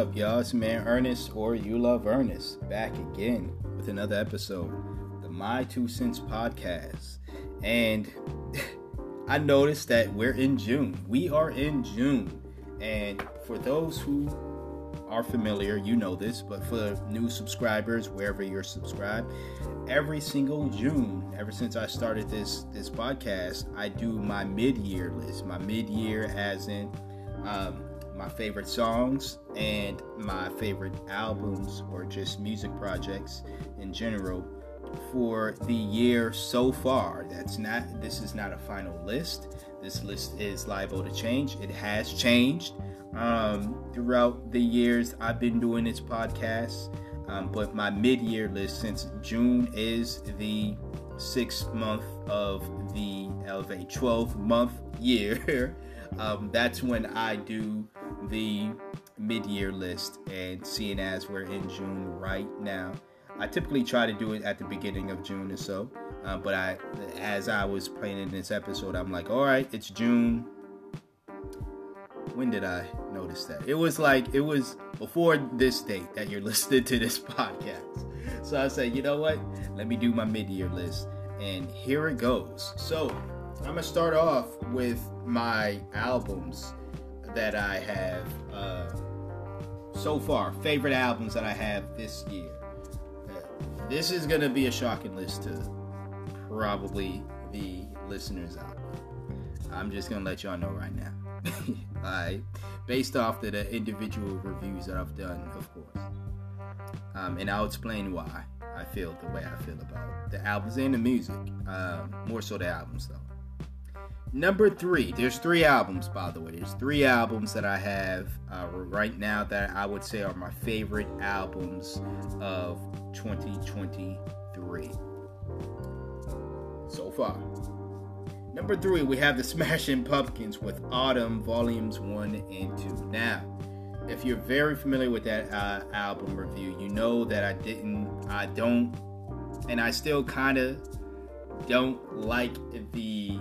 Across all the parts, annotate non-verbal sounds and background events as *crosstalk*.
up, y'all? It's man Ernest or You Love Ernest back again with another episode, the My Two Cents podcast. And *laughs* I noticed that we're in June. We are in June. And for those who are familiar, you know this, but for new subscribers, wherever you're subscribed, every single June, ever since I started this this podcast, I do my mid-year list. My mid-year as in um, my favorite songs and my favorite albums or just music projects in general for the year so far. That's not this is not a final list. This list is liable to change. It has changed um, throughout the years I've been doing this podcast. Um, but my mid-year list, since June is the sixth month of the of a 12 month year, *laughs* um, that's when I do the mid-year list. And seeing as we're in June right now, I typically try to do it at the beginning of June or so. Uh, but I, as I was planning this episode, I'm like, all right, it's June when did I notice that? It was like it was before this date that you're *laughs* listening to this podcast. So I said, you know what? Let me do my mid-year list, and here it goes. So I'm gonna start off with my albums that I have uh, so far, favorite albums that I have this year. Uh, this is gonna be a shocking list to probably the listeners out there. I'm just gonna let y'all know right now. *laughs* Alright, based off of the individual reviews that I've done, of course. Um, and I'll explain why I feel the way I feel about the albums and the music. Um, more so the albums, though. Number three, there's three albums, by the way. There's three albums that I have uh, right now that I would say are my favorite albums of 2023 so far. Number three, we have the Smashing Pumpkins with Atum Volumes 1 and 2. Now, if you're very familiar with that uh, album review, you know that I didn't, I don't, and I still kind of don't like the.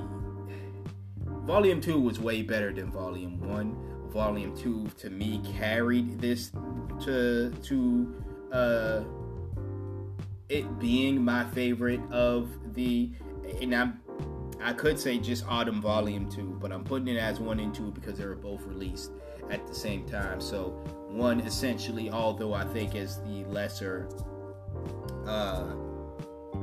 Volume 2 was way better than Volume 1. Volume 2 to me carried this to, to, uh, it being my favorite of the, and I'm I could say just Atum Volume 2, but I'm putting it as 1 and 2 because they were both released at the same time. So, one essentially, although I think is the lesser, uh,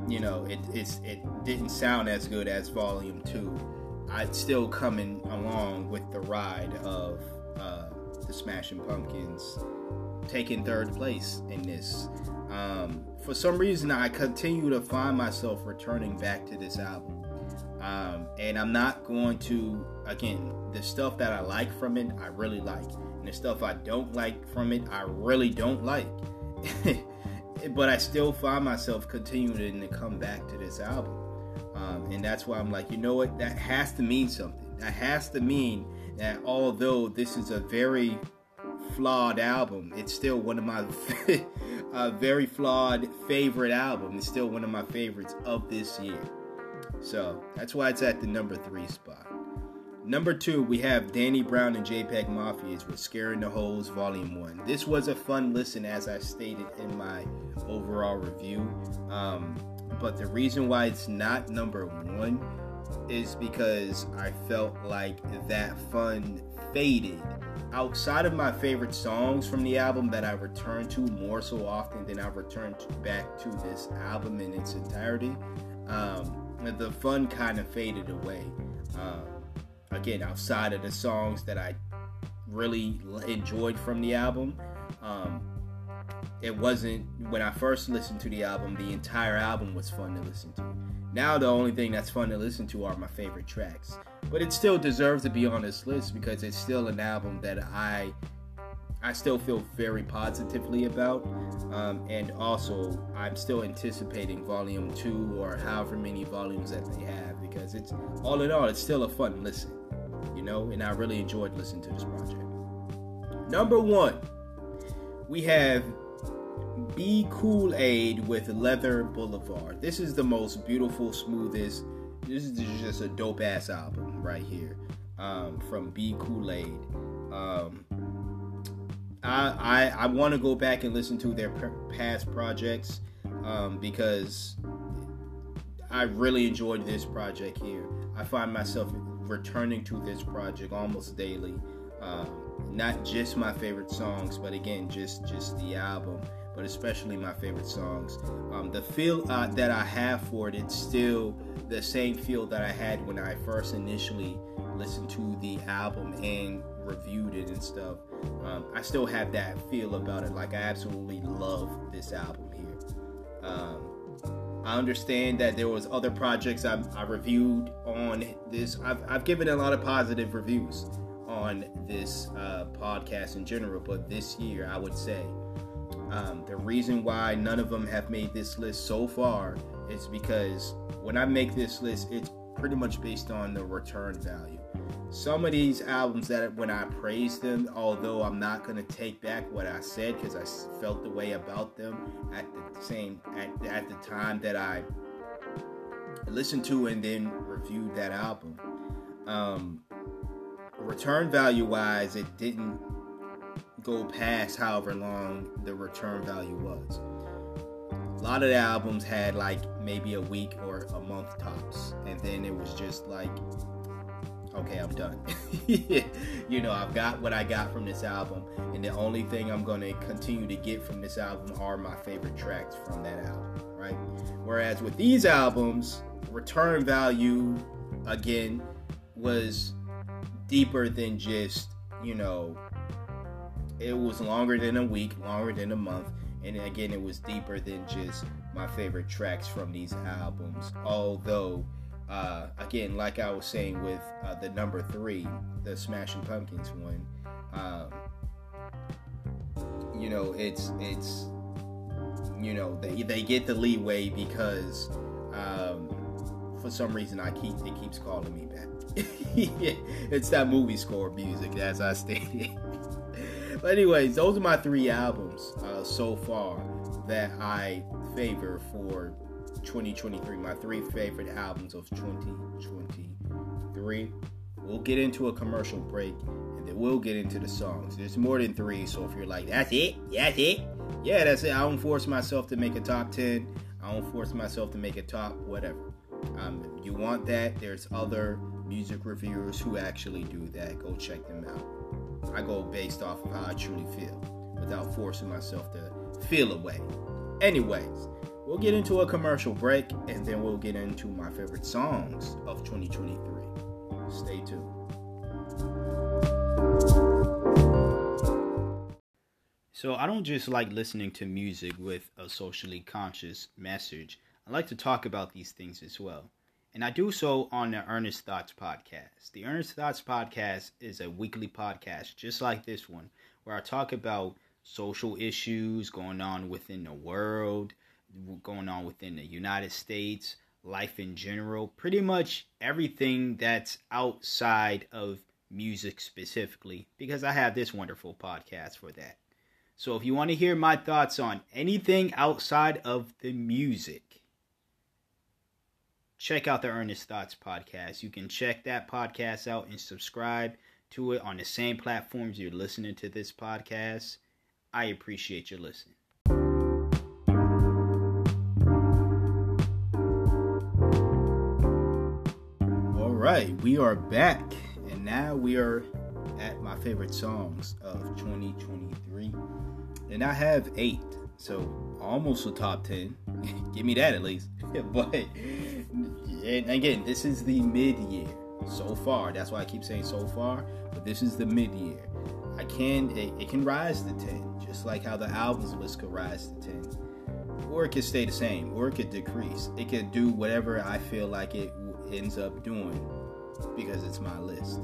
you know, it, it's, it didn't sound as good as Volume 2. I'd still coming along with the ride of uh, the Smashing Pumpkins taking third place in this. Um, for some reason, I continue to find myself returning back to this album. Um, and I'm not going to, again, the stuff that I like from it, I really like. And the stuff I don't like from it, I really don't like. *laughs* but I still find myself continuing to come back to this album. Um, and that's why I'm like, you know what? That has to mean something. That has to mean that although this is a very flawed album, it's still one of my *laughs* very flawed favorite album. It's still one of my favorites of this year. So that's why it's at the number three spot. Number two, we have Danny Brown and JPEG Mafias with Scaring the Hoes Volume 1. This was a fun listen, as I stated in my overall review. Um, but the reason why it's not number one is because I felt like that fun faded. Outside of my favorite songs from the album that I return to more so often than I return back to this album in its entirety, um, the fun kind of faded away. Um, again, outside of the songs that I really enjoyed from the album, um, it wasn't when I first listened to the album. The entire album was fun to listen to. Now the only thing that's fun to listen to are my favorite tracks. But it still deserves to be on this list because it's still an album that I I still feel very positively about. Um, and also, I'm still anticipating volume two or however many volumes that they have because it's all in all, it's still a fun listen, you know. And I really enjoyed listening to this project. Number one, we have Be Kool Aid with Leather Boulevard. This is the most beautiful, smoothest. This is just a dope ass album right here um, from Be Kool Aid. Um, I I, I want to go back and listen to their past projects um, because I really enjoyed this project here. I find myself returning to this project almost daily. Um, not just my favorite songs, but again, just just the album, but especially my favorite songs. Um, the feel uh, that I have for it, it's still the same feel that I had when I first initially listened to the album and reviewed it and stuff. Um, I still have that feel about it. Like I absolutely love this album here. Um, I understand that there was other projects I, I reviewed on this. I've, I've, given a lot of positive reviews on this uh, podcast in general, but this year I would say um, the reason why none of them have made this list so far is because when I make this list, it's pretty much based on the return value some of these albums that when I praise them, although I'm not gonna take back what I said because I felt the way about them at the same at, at the time that I listened to and then reviewed that album. Um, return value wise, it didn't go past however long the return value was. A lot of the albums had like maybe a week or a month tops, and then it was just like okay, I'm done. *laughs* you know, I've got what I got from this album, and the only thing I'm going to continue to get from this album are my favorite tracks from that album, right? Whereas with these albums, return value, again, was deeper than just, you know, it was longer than a week, longer than a month, and again, it was deeper than just my favorite tracks from these albums, although uh, again, like I was saying with uh, the number three, the Smashing Pumpkins one, um, you know, it's it's you know they they get the leeway because um, for some reason I keep it keeps calling me back. *laughs* it's that movie score music, as I stated. But anyways, those are my three albums uh, so far that I favor for 2023, my three favorite albums of 2023. We'll get into a commercial break and then we'll get into the songs. There's more than three, so if you're like, that's it, that's it, yeah, that's it. I don't force myself to make a top 10. I don't force myself to make a top whatever. Um, you want that, there's other music reviewers who actually do that. Go check them out. I go based off of how I truly feel without forcing myself to feel a way. Anyways, We'll get into a commercial break and then we'll get into my favorite songs of 2023. Stay tuned. So, I don't just like listening to music with a socially conscious message. I like to talk about these things as well. And I do so on the Earnest Thoughts podcast. The Earnest Thoughts podcast is a weekly podcast just like this one, where I talk about social issues going on within the world, going on within the United States, life in general, pretty much everything that's outside of music specifically, because I have this wonderful podcast for that. So if you want to hear my thoughts on anything outside of the music, check out the Earnest Thoughts podcast. You can check that podcast out and subscribe to it on the same platforms you're listening to this podcast. I appreciate your listening. All right, we are back, and now we are at my favorite songs of 2023, and I have eight, so almost a top 10. *laughs* Give me that at least. *laughs* but and again, this is the mid year so far. That's why I keep saying so far, but this is the mid year. I can it, it can rise to 10, just like how the albums list could rise to 10 or it could stay the same, or it could decrease. It could do whatever I feel like it ends up doing because it's my list.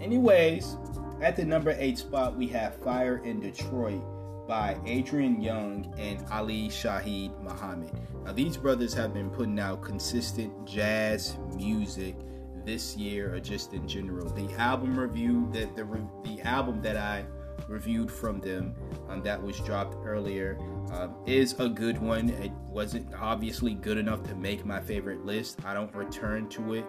Anyways, at the number eight spot, we have Fire in Detroit by Adrian Younge and Ali Shaheed Muhammad. Now, these brothers have been putting out consistent jazz music this year or just in general. The album review that the the album that I reviewed from them um, that was dropped earlier um, is a good one. It wasn't obviously good enough to make my favorite list. I don't return to it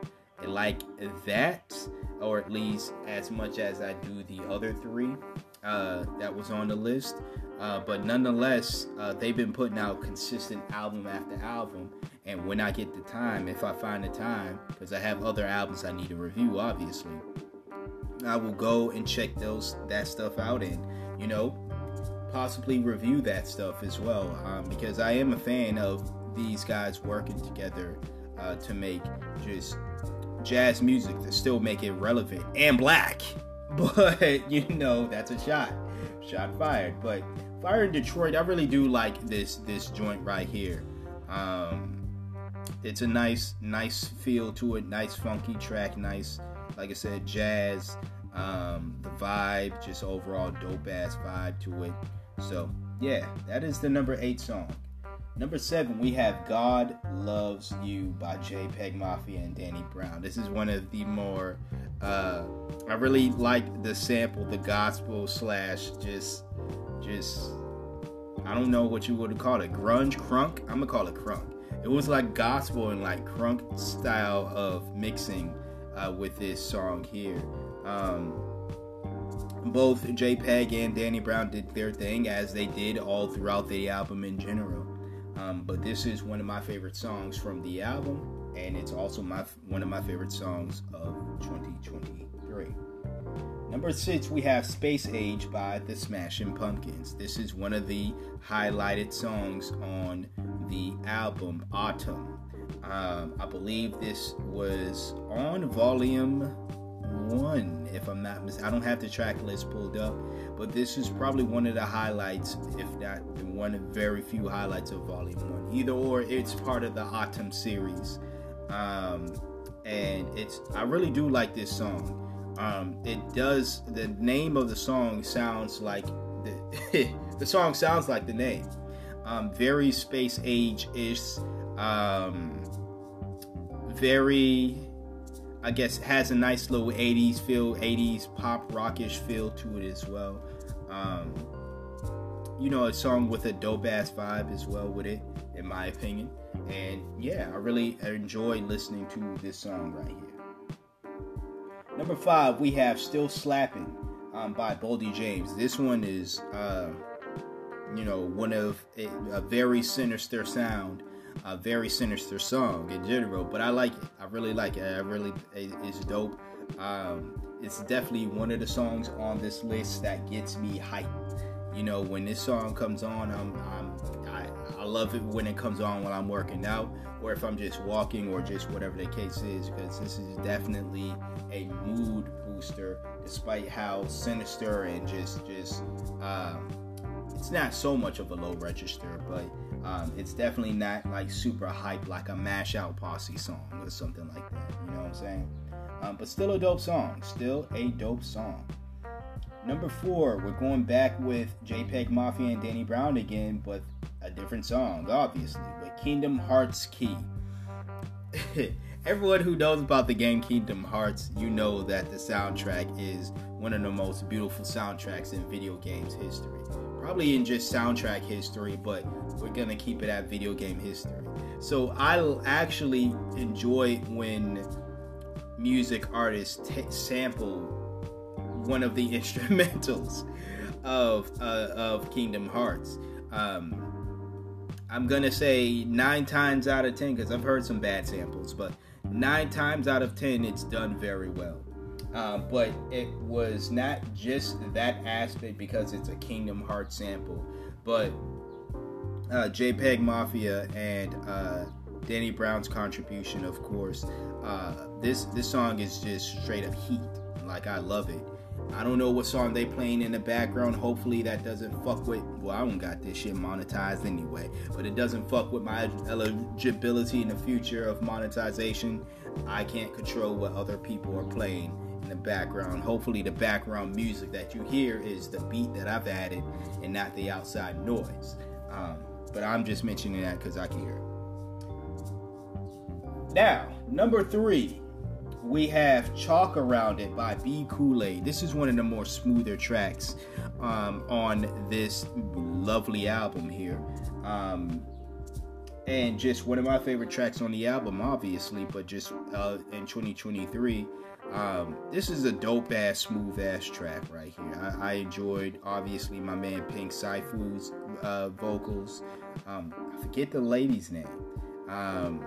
like that, or at least as much as I do the other three. Uh, that was on the list. Uh, but nonetheless, uh, they've been putting out consistent album after album. And when I get the time, if I find the time, because I have other albums I need to review, obviously, I will go and check those that stuff out and you know possibly review that stuff as well. Um, because I am a fan of these guys working together uh, to make just jazz music to still make it relevant and black. *laughs* But you know that's a shot, shot fired. But Fire in Detroit, I really do like this this joint right here. Um, it's a nice nice feel to it, nice funky track, nice like I said, jazz. Um, the vibe, just overall dope ass vibe to it. So yeah, that is the number eight song. Number seven, we have God Loves You by JPEG Mafia and Danny Brown. This is one of the more, uh, I really like the sample, the gospel slash just, just, I don't know what you would call it, grunge, crunk. I'm gonna call it crunk. It was like gospel and like crunk style of mixing uh, with this song here. Um, both JPEG and Danny Brown did their thing as they did all throughout the album in general. Um, but this is one of my favorite songs from the album, and it's also my one of my favorite songs of 2023. Number six, we have Space Age by the Smashing Pumpkins. This is one of the highlighted songs on the album Atum. Um, I believe this was on volume one, if I'm not mis- I don't have the track list pulled up, but this is probably one of the highlights, if not one of very few highlights of Volume One. Either or, it's part of the Atum series, um, and it's I really do like this song. Um, it does the name of the song sounds like the *laughs* the song sounds like the name. Um, very space age ish. Um, very I guess has a nice little 80s feel, 80s pop rockish feel to it as well. Um, you know, a song with a dope ass vibe as well with it, in my opinion. And yeah, I really enjoy listening to this song right here. Number five, we have Still Slapping um, by Boldy James. This one is, uh, you know, one of a, a very sinister sound a very sinister song in general, but I like it. I really like it. I really, it's dope. Um, it's definitely one of the songs on this list that gets me hyped. You know, when this song comes on, I'm, I'm I, I love it when it comes on while I'm working out, or if I'm just walking, or just whatever the case is, because this is definitely a mood booster, despite how sinister and just just. Um, it's not so much of a low register, but um, it's definitely not like super hype like a mash out posse song or something like that. You know what I'm saying? Um, but still a dope song. Still a dope song. Number four, we're going back with JPEG Mafia and Danny Brown again, but a different song, obviously, with Kingdom Hearts Key. *laughs* Everyone who knows about the game Kingdom Hearts, you know that the soundtrack is one of the most beautiful soundtracks in video games history probably in just soundtrack history, but we're gonna keep it at video game history. So I actually enjoy when music artists t- sample one of the *laughs* instrumentals of uh, of Kingdom Hearts. Um, I'm gonna say nine times out of ten because I've heard some bad samples, but nine times out of ten it's done very well. Um, but it was not just that aspect because it's a Kingdom Hearts sample, but uh, JPEG Mafia and uh, Danny Brown's contribution, of course. Uh, this this song is just straight up heat. Like I love it. I don't know what song they playing in the background. Hopefully that doesn't fuck with. Well, I don't got this shit monetized anyway, but it doesn't fuck with my eligibility in the future of monetization. I can't control what other people are playing in the background. Hopefully, the background music that you hear is the beat that I've added and not the outside noise. Um, but I'm just mentioning that because I can hear it. Now, number three, we have Chalk Around It by B Kool Aid. This is one of the more smoother tracks um, on this lovely album here. Um, and just one of my favorite tracks on the album, obviously, but just uh, in 2023. Um, this is a dope ass, smooth ass track right here. I, I enjoyed, obviously, my man Pink Cipher's uh, vocals. Um, I forget the lady's name, um,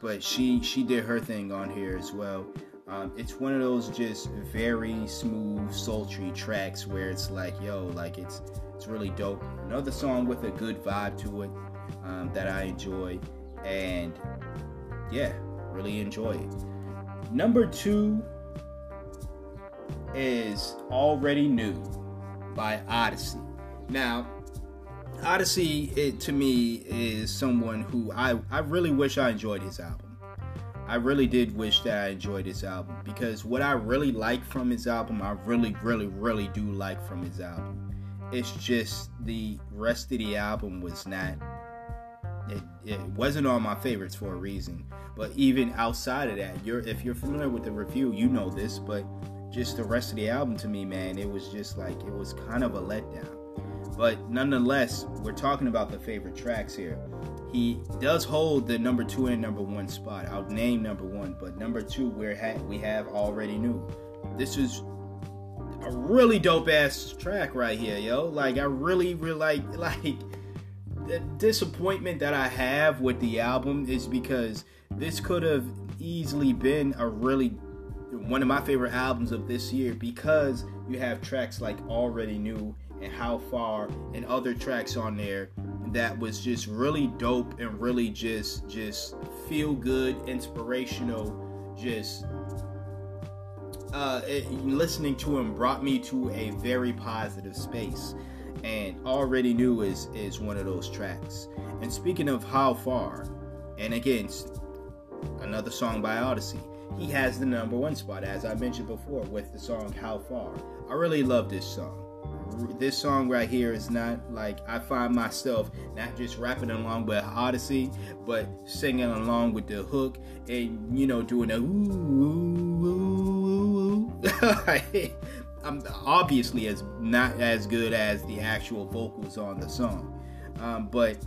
but she she did her thing on here as well. Um, it's one of those just very smooth, sultry tracks where it's like, yo, like it's it's really dope. Another song with a good vibe to it um, that I enjoy, and yeah, really enjoy it. Number two is Already Knew by Oddisee. Now, Oddisee it, to me, is someone who I, I really wish I enjoyed his album. I really did wish that I enjoyed his album because what I really like from his album, I really, really, really do like from his album. It's just the rest of the album was not it, it wasn't on my favorites for a reason. But even outside of that, you're if you're familiar with the review, you know this. But just the rest of the album to me, man, it was just like it was kind of a letdown. But nonetheless, we're talking about the favorite tracks here. He does hold the number two and number one spot. I'll name number one, but number two, we're ha- we have already knew. This is a really dope ass track right here, yo. Like I really, really like *laughs* like the disappointment that I have with the album is because this could have easily been a really one of my favorite albums of this year because you have tracks like Already Knew and How Far and other tracks on there that was just really dope and really just just feel good, inspirational, just uh, it, listening to him brought me to a very positive space and already knew is is one of those tracks. And speaking of how far, and again, another song by Oddisee he has the number one spot as I mentioned before with the song How Far. I really love this song. This song right here is not like I find myself not just rapping along with Oddisee, but singing along with the hook and you know doing a ooh, ooh, ooh, ooh. *laughs* I'm obviously as not as good as the actual vocals on the song, um, but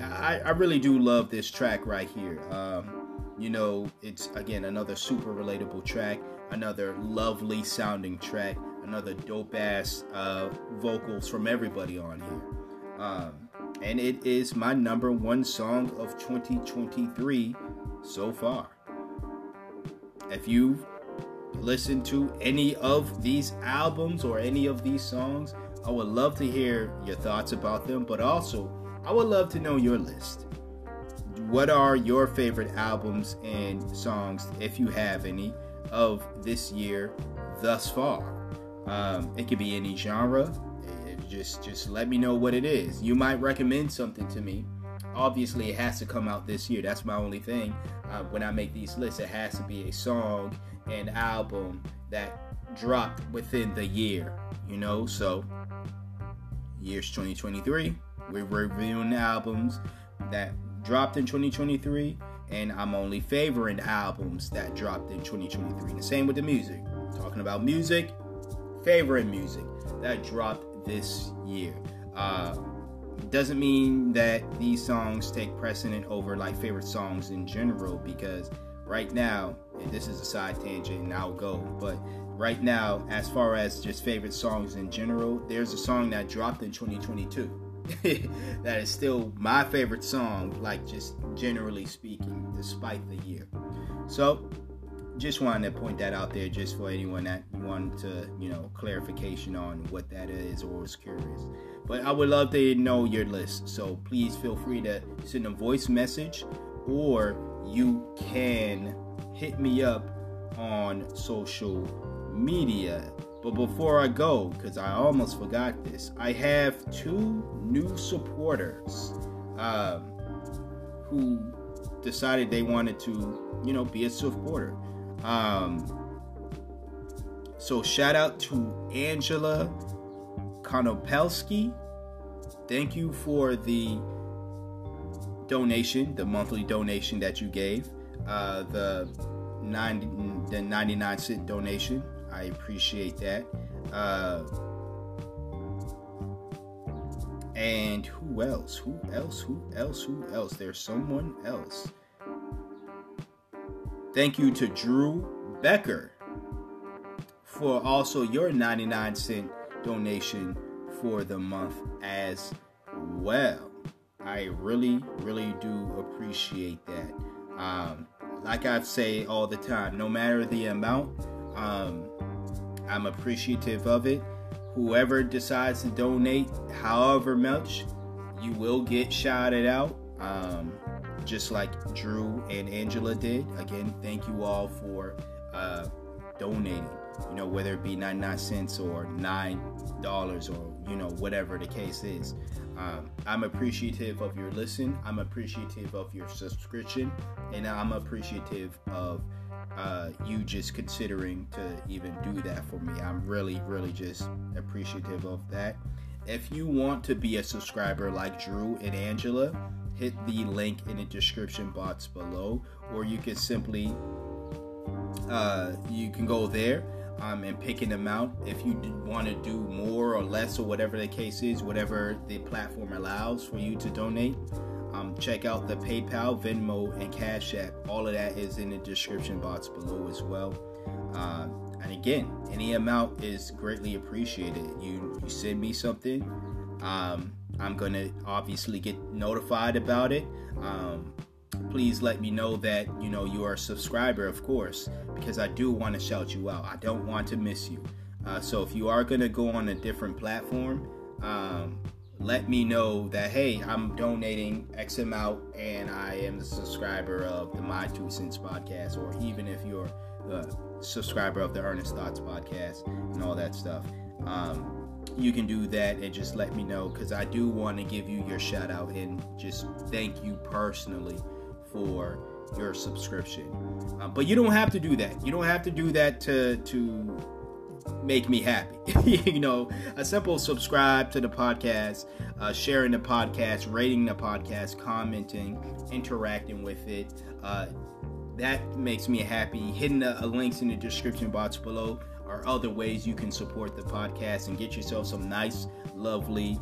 I, I, really do love this track right here. Um, you know, it's again another super relatable track, another lovely sounding track, another dope ass uh, vocals from everybody on here. Um, and it is my number one song of 2023 so far. If you've listen to any of these albums or any of these songs, I would love to hear your thoughts about them, but also I would love to know your list. What are your favorite albums and songs, if you have any, of this year thus far? Um, it could be any genre. just just let me know what it is. You might recommend something to me. Obviously, it has to come out this year. That's my only thing. Uh, when I make these lists, it has to be a song an album that dropped within the year, you know? So, year's 2023. We're reviewing albums that dropped in 2023, and I'm only favoring albums that dropped in 2023. The same with the music. Talking about music, favoring music that dropped this year. Uh, doesn't mean that these songs take precedent over like favorite songs in general because right now, and this is a side tangent and I'll go, but right now, as far as just favorite songs in general, there's a song that dropped in 2022 *laughs* that is still my favorite song, like just generally speaking, despite the year. So, just wanted to point that out there just for anyone that wanted to, you know, clarification on what that is or was curious. But I would love to know your list. So please feel free to send a voice message or you can hit me up on social media. But before I go, because I almost forgot this, I have two new supporters um, who decided they wanted to, you know, be a supporter. Um, so shout out to Angela Konopelski. Thank you for the donation, the monthly donation that you gave, uh, the 90, the 99 cent donation. I appreciate that. Uh, And who else? Who else? Who else? Who else? There's someone else. Thank you to Drew Becker for also your 99 cent donation for the month as well. I really, really do appreciate that. Um, like I say all the time, no matter the amount, um, I'm appreciative of it. Whoever decides to donate, however much, you will get shouted out, um, just like Drew and Angela did. Again, thank you all for uh, donating. You know, whether it be 99 cents or nine dollars or you know whatever the case is. Um, I'm appreciative of your listen. I'm appreciative of your subscription, and I'm appreciative of uh, you just considering to even do that for me. I'm really, really just appreciative of that. If you want to be a subscriber like Drew and Angela, hit the link in the description box below, or you can simply uh, you can go there um, and picking them out. If you want to do more or less or whatever the case is, whatever the platform allows for you to donate, um, check out the PayPal, Venmo, and Cash App. All of that is in the description box below as well. Uh, and again, any amount is greatly appreciated. You you send me something, um, I'm gonna obviously get notified about it. Um, please let me know that you know you are a subscriber, of course, because I do want to shout you out. I don't want to miss you. Uh, so if you are gonna go on a different platform, um, let me know that hey, I'm donating X amount and I am the subscriber of the My Two Cents podcast, or even if you're the subscriber of the Earnest Thoughts podcast and all that stuff. Um, you can do that and just let me know because I do want to give you your shout out and just thank you personally for your subscription. Um, but you don't have to do that. You don't have to do that to to make me happy. *laughs* you know, a simple subscribe to the podcast, uh, sharing the podcast, rating the podcast, commenting, interacting with it. Uh, that makes me happy. Hitting the uh, links in the description box below are other ways you can support the podcast and get yourself some nice, lovely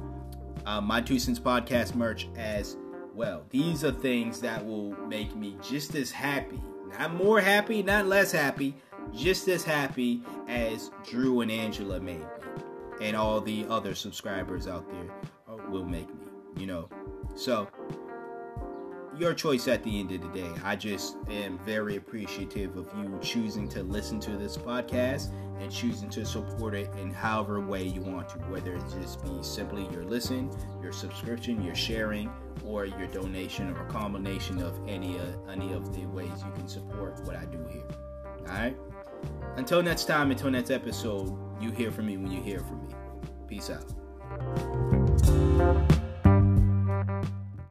uh, My Two Cents podcast merch as well. These are things that will make me just as happy. Not more happy, not less happy, just as happy as Drew and Angela made me. And all the other subscribers out there will make me, you know. So, your choice at the end of the day. I just am very appreciative of you choosing to listen to this podcast and choosing to support it in however way you want to, whether it just be simply your listen, your subscription, your sharing, or your donation, or a combination of any uh, any of the ways you can support what I do here. All right. Until next time, until next episode, you hear from me when you hear from me. Peace out.